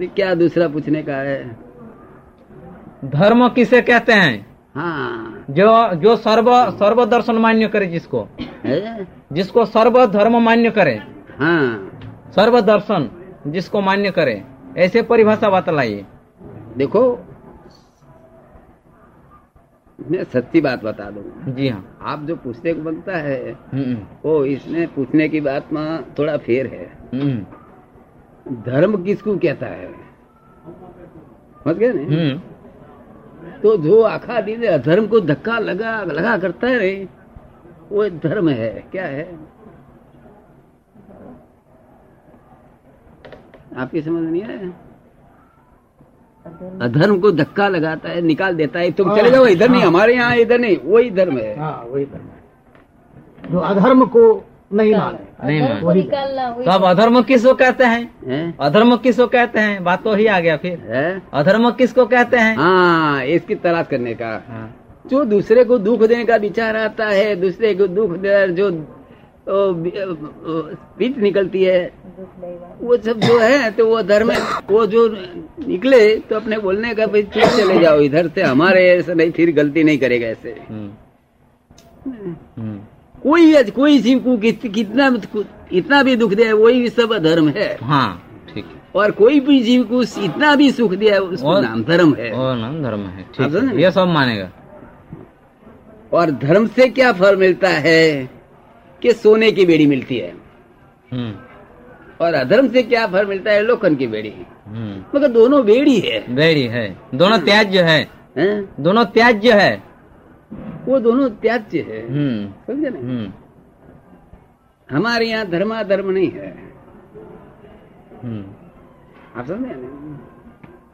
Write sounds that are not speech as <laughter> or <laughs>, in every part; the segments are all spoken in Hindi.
अभी क्या दूसरा पूछने का है? धर्म किसे कहते हैं? हाँ। जो जो सर्व सर्व दर्शन मान्य करे जिसको। है? जिसको सर्व धर्म मान्य करे। हाँ। सर्व दर्शन जिसको मान्य करे। ऐसे परिभाषा बतलाइए। देखो मैं सच्ची बात बता दूँ। जी हाँ। आप जो पूछने को बनता है हम्म, वो इसमें पूछने की बात में थोड़ा फेर है। हम्म, धर्म किसको कहता है? समझ गए ना? हम्म, तो जो आखा दिन अधर्म को धक्का लगा लगा करता है वो धर्म है। क्या है? आपकी समझ नहीं आया? अधर्म। को धक्का लगाता है निकाल देता है तुम चले जाओ इधर नहीं हमारे यहाँ इधर नहीं वही धर्म है। हाँ वही धर्म है। जो अधर्म को नहीं माने। नहीं अधर्म मान। वही तो अब अधर्म किसको कहते हैं? अधर्म किसको कहते हैं? बात तो ही आ गया फिर? अधर्म किसको कहते हैं? हाँ इसकी तलाश करने का। हाँ, जो दूसरे को दुख देने का विचार आता है दूसरे को दुख दे जो स्पीच निकलती है। वो सब जो है तो वो धर्म वो जो निकले तो अपने बोलने का भाई चुप चले जाओ इधर से हमारे ऐसे नहीं फिर गलती नहीं करेगा ऐसे। हम्म, हम्म, कोई कोई जीव को कितना इतना भी दुख दिया वही सब धर्म है। हाँ ठीक। है और कोई भी जीव को इतना भी सुख दिया उसको और- नाम धर्म है। और नाम धर्म है ठीक है। ये सब मानेगा। और धर्म से क्या फल मिलता है कि सोने की बेड़ी मिलती है? हम्म, और अधर्म से क्या फल मिलता है? लोखन की बेड़ी। हम्म, मगर दोनों बेड़ी है। बेड़ी है। दोनों त्याज्य है। दोनों त्याज्य है। वो दोनों त्याज्य है। हम्म, समझे ना? हम्म, हमारे यहाँ धर्माधर्म नहीं है। हम्म, आप समझे ना?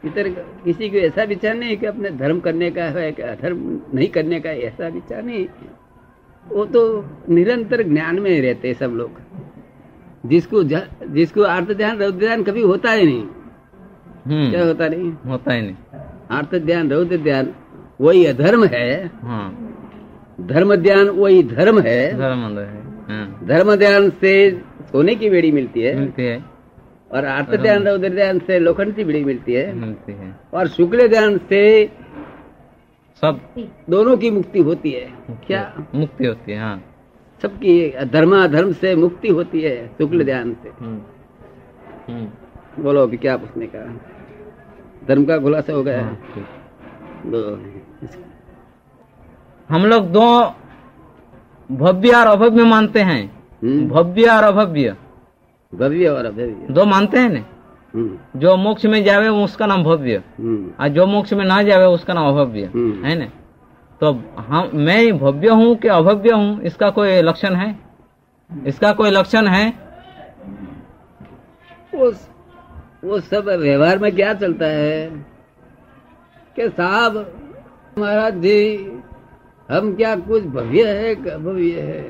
इधर किसी को ऐसा विचार नहीं कि अपने धर्म करने का है कि अधर्म नहीं करने का ऐसा विचार नहीं वो तो निरंतर ज्ञान में रहते सब लोग। जिसको जिसको अर्थ ध्यान रौद्र ध्यान कभी होता ही नहीं। क्या होता नहीं? होता ही नहीं। अर्थ ध्यान रौद्र ध्यान वही अधर्म है। हाँ। धर्म ध्यान वही धर्म है। धर्म है हाँ, धर्म ध्यान से सोने की बेड़ी मिलती है। मिलती है। और अर्थ ध्यान रौद्र ध्यान से लोखंड की बेड़ी मिलती है। मिलती है। और शुक्ल ध्यान से सब। दोनों की मुक्ति होती है। क्या? मुक्ति होती है हाँ। सबकी धर्मा धर्म से मुक्ति होती है शुक्ल ध्यान से। हम्म, हम्म, बोलो अभी क्या पूछने का? धर्म का खुलासा हो गया। हाँ, हम लोग दो भव्य और अभव्य मानते हैं। हम्म, भव्य और अभव्य। भव्य और अभव्य। दो मानते हैं ना? हम्म, जो मोक्ष में जावे उसका नाम भव्य। हम्म, और जो मोक्ष में ना जावे उसका नाम अभव्य। है ना? तो हम मैं भव्य हूँ कि अभव्य हूँ? इसका कोई लक्षण है? इसका कोई लक्षण है? वो वो सब व्यवहार में क्या चलता है? कि साहब महाराज जी हम क्या कुछ भव्य है कि अभव्य है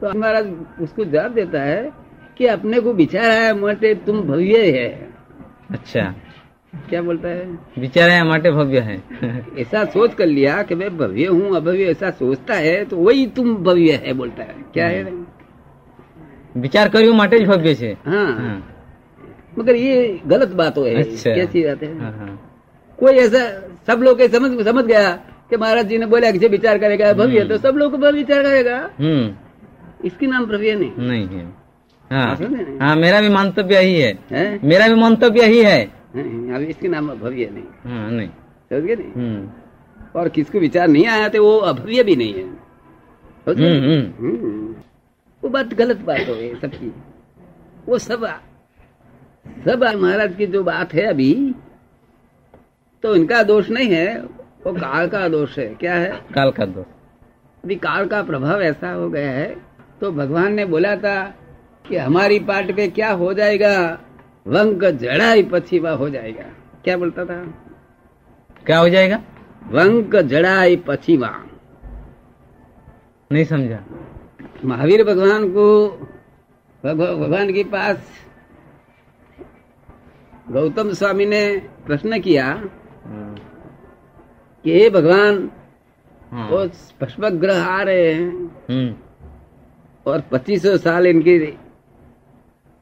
तो महाराज उसको जवाब देता है कि अपने को विचार है मोटे तुम भव्य है अच्छा क्या बोलता है विचार है माटे भव्य है ऐसा सोच कर लिया कि मैं भव्य हूँ अभव्य ऐसा सोचता है तो वही तुम भव्य है बोलता है क्या है विचार કર્યું માટે જ ભવ્ય છે हाँ हाँ, मगर ये गलत बात है अच्छा कैसी बात है हाँ, हाँ, कोई ऐसा सब लोग ये समझ समझ गया कि महाराज जी ने बोला कि जो विचार करेगा भव्य तो सब लोग विचार करेगा। हम्म। इसकी नाम भव्य नहीं। नहीं है। हाँ। हाँ मेरा भी मंतव्य यही है। है? मेरा भी मंतव्य यही है। अब इसकी नाम भव्य नहीं। हाँ नहीं। समझ गए नहीं। हम्म। और किसको विचार नहीं आया तो वो अभव्य भी नहीं है? हम्म, हम्म। हम्म। वो बात गलत बात हो गई सबकी। वो सब। सब महाराज की जो बात है अभी तो इनका दोष नहीं है। वो काल का दोष है। क्या है? काल का दोष। अभी काल का प्रभाव ऐसा हो गया है तो भगवान ने बोला था कि हमारी पार्ट पे क्या हो जाएगा? वंक जड़ाई पछीवा हो जाएगा। क्या बोलता था? क्या हो जाएगा? वंक जड़ाई पछीवा। नहीं समझा। महावीर भगवान को भगवान के पास गौतम स्वामी ने प्रश्न किया कि हे भगवान हाँ। वो भस्म ग्रह आ रहे हैं। हम्म। और पच्चीस सौ साल इनकी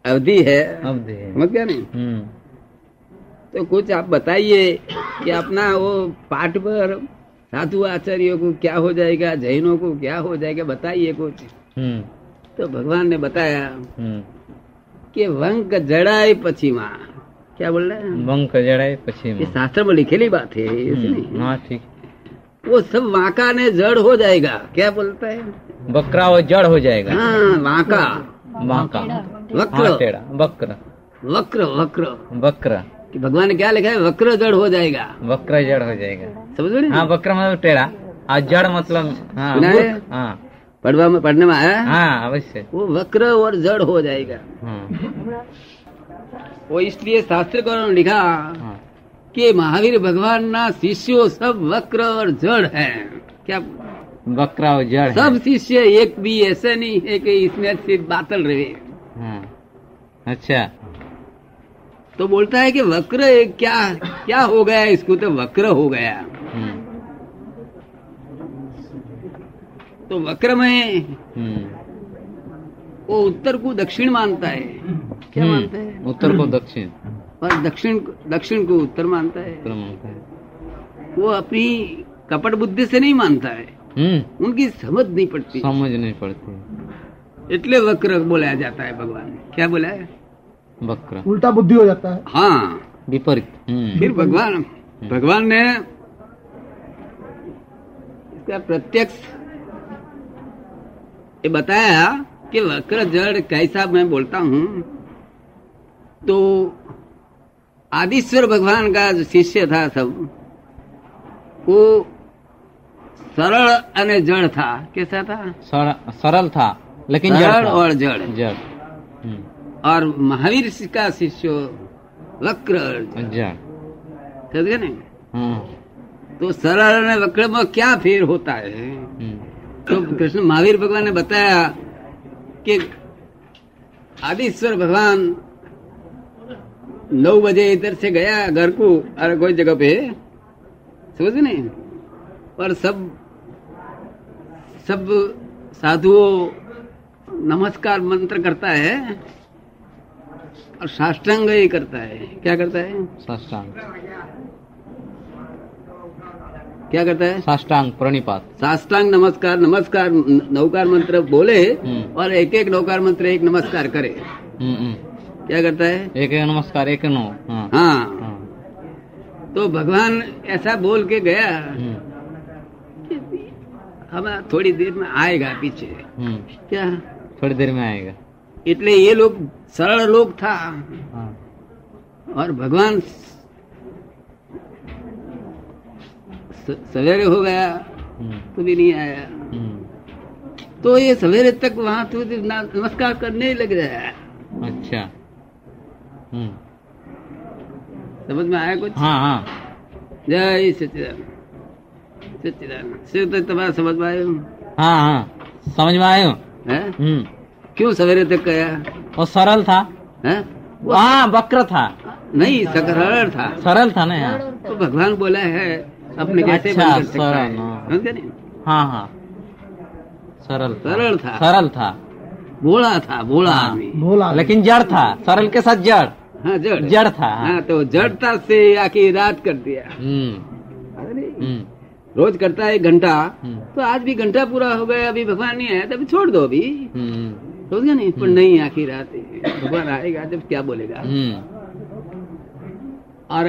अवधि है। समझ गया नहीं? हम्म। तो कुछ आप बताइए कि अपना वो पाठ पर साधु आचार्यों को क्या हो जाएगा जैनों को क्या हो जाएगा बताइए कुछ। हम्म। तो भगवान ने बताया कि वंक जड़ाई पछीमा। क्या बोल रहे हैं? बंग कर शास्त्र में लिखेली बात है हम्म, हाँ, ठीक। वो सब वाका ने जड़ हो जाएगा क्या बोलता है? बकरा वो जड़ हो जाएगा। हाँ, वाका। वाका। हाँ, वक्र। वक्र। वक्र वक्र। वक्र। भगवान ने क्या लिखा है? वक्र जड़ हो जाएगा। वक्र जड़ हो जाएगा। समझ में हाँ? वक्र मतलब टेढ़ा। आज जड़ मतलब हाँ। पढ़वा में पढ़ने में आया? हाँ अवश्य। वो वक्र और जड़ हो जाएगा। हाँ। वो इसलिए शास्त्रकारों ने लिखा हाँ। कि महावीर भगवान ना शिष्यों सब वक्र और जड़ है। क्या वक्र और जड़ सब शिष्य एक भी ऐसा नहीं है कि इसमें सिर्फ़ बातल रहे। हाँ। अच्छा। तो बोलता है कि वक्र क्या क्या हो गया? इसको तो वक्र हो गया। हम्म तो वक्र में वो उत्तर को दक्षिण मानता है क्या मानता है उत्तर को दक्षिण और दक्षिण दक्षिण को उत्तर मानता है वो अपनी कपट बुद्धि से नहीं मानता है उनकी समझ नहीं पड़ती समझ नहीं पड़ती એટલે વક્ર બોલાયા જાતા है भगवान क्या बोला है वक्र उल्टा बुद्धि हो जाता है हाँ विपरीत फिर भगवान भगवान ने इसका प्रत्यक्ष ये बताया कि वक्र जड़ कैसा मैं बोलता हूँ? तो आदिश्वर भगवान का जो शिष्य था सब वो सरल અને जड़ था। कैसा था? सर- सरल था लेकिन जड़। और जड़। जड़। हम्म, और महावीर का शिष्य वक्र जड़। समझ गए हाँ तो सरल और वक्र में क्या फेर होता है? हम्म, तो कृष्ण महावीर भगवान ने बताया आदिश्वर भगवान नौ बजे इधर से गया घर को और कोई जगह पे? समझ नहीं? और सब सब साधुओं नमस्कार मंत्र करता है और साष्टांग ही करता है। क्या करता है? साष्टांग। क्या करता है साष्टांग प्रणिपात साष्टांग नमस्कार नमस्कार न- नौकार मंत्र बोले हम्म। और एक एक नौकार मंत्र एक नमस्कार करे हम्म, हम्म। क्या करता है एक एक नमस्कार एक नो हाँ हाँ हाँ तो भगवान ऐसा बोल के गया हम्म, कि हम थोड़ी देर में आएगा पीछे हम्म, क्या थोड़ी देर में आएगा એટલે ये लोग सरल लोग था हाँ और भगवान सवेरे हो गया हम्म। तो भी नहीं आया। हम्म। तो ये सवेरे तक वहाँ तो तू नमस्कार करने ही लग रहा है। अच्छा। हम्म। समझ में आया कुछ? हाँ हाँ। जय सचिदान सचिदान तो तुम्हारा समझ में आयो हाँ। हाँ समझ में आयो क्यों सवेरे तक गया? वो सरल था। हाँ? वक्र था। नहीं सकरल था। सरल था ना यहाँ। तो भगवान बोला है अपने कैसे अच्छा, बंद कर सकता है सरल, हाँ। समझ गए हाँ हाँ। सरल सरल था। सरल था। भोला था भोला हाँ। आदमी। भोला लेकिन जड़ था। सरल के साथ जड़। हाँ जड़। जड़ था हाँ। हाँ तो जड़ता से आके रात कर दिया। हम्म। अरे हम्म। रोज करता है घंटा। हम्म, तो आज भी घंटा पूरा हो गया अभी भगवान नहीं आया तो अभी छोड़ दो अभी। हम्म। समझ गए नहीं? पर नहीं आखिर रात भगवान आएगा जब क्या बोलेगा? और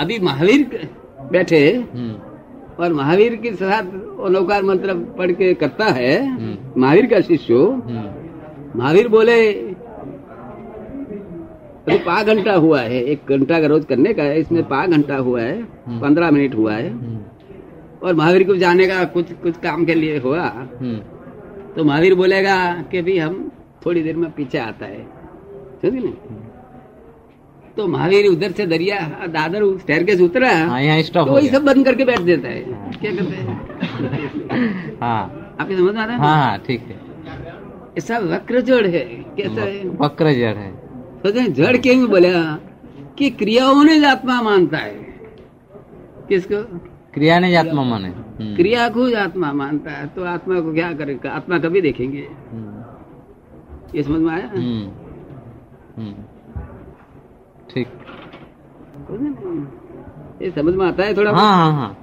अभी महावीर बैठे हम्म। और महावीर के साथ नौकार मंत्र पढ़ के करता है। हम्म। महावीर का शिष्य। हम्म। महावीर बोले अभी पाँच घंटा हुआ है। एक घंटा का रोज करने का है। इसमें पाँच घंटा हुआ है। पंद्रह मिनट हुआ है। और महावीर को जाने का कुछ कुछ काम के लिए हुआ। तो महावीर बोलेगा कि भी हम थोड़ी देर में पीछे आता है। समझे ना तो महावीर उधर से दरिया दादर स्टेयर से उतरा हाँ तो वही सब बंद करके बैठ देता है। क्या करते हैं? <laughs> हाँ। आपकी समझ में आ रहा है? हाँ हाँ ठीक है। ऐसा वक्र जड़ है कैसा है? वक्र जड़ है। सोचे जड़ क्यों बोला कि क्रियाओं ने आत्मा मानता है। किसको? क्रिया ने आत्मा माने। हम्म, क्रिया को आत्मा मानता है तो आत्मा को क्या करेगा आत्मा कभी देखेंगे। हम्म, ये समझ में आया? हम्म, हम्म, ठीक समझ में? ये समझ में आता है थोड़ा हाँ हाँ हाँ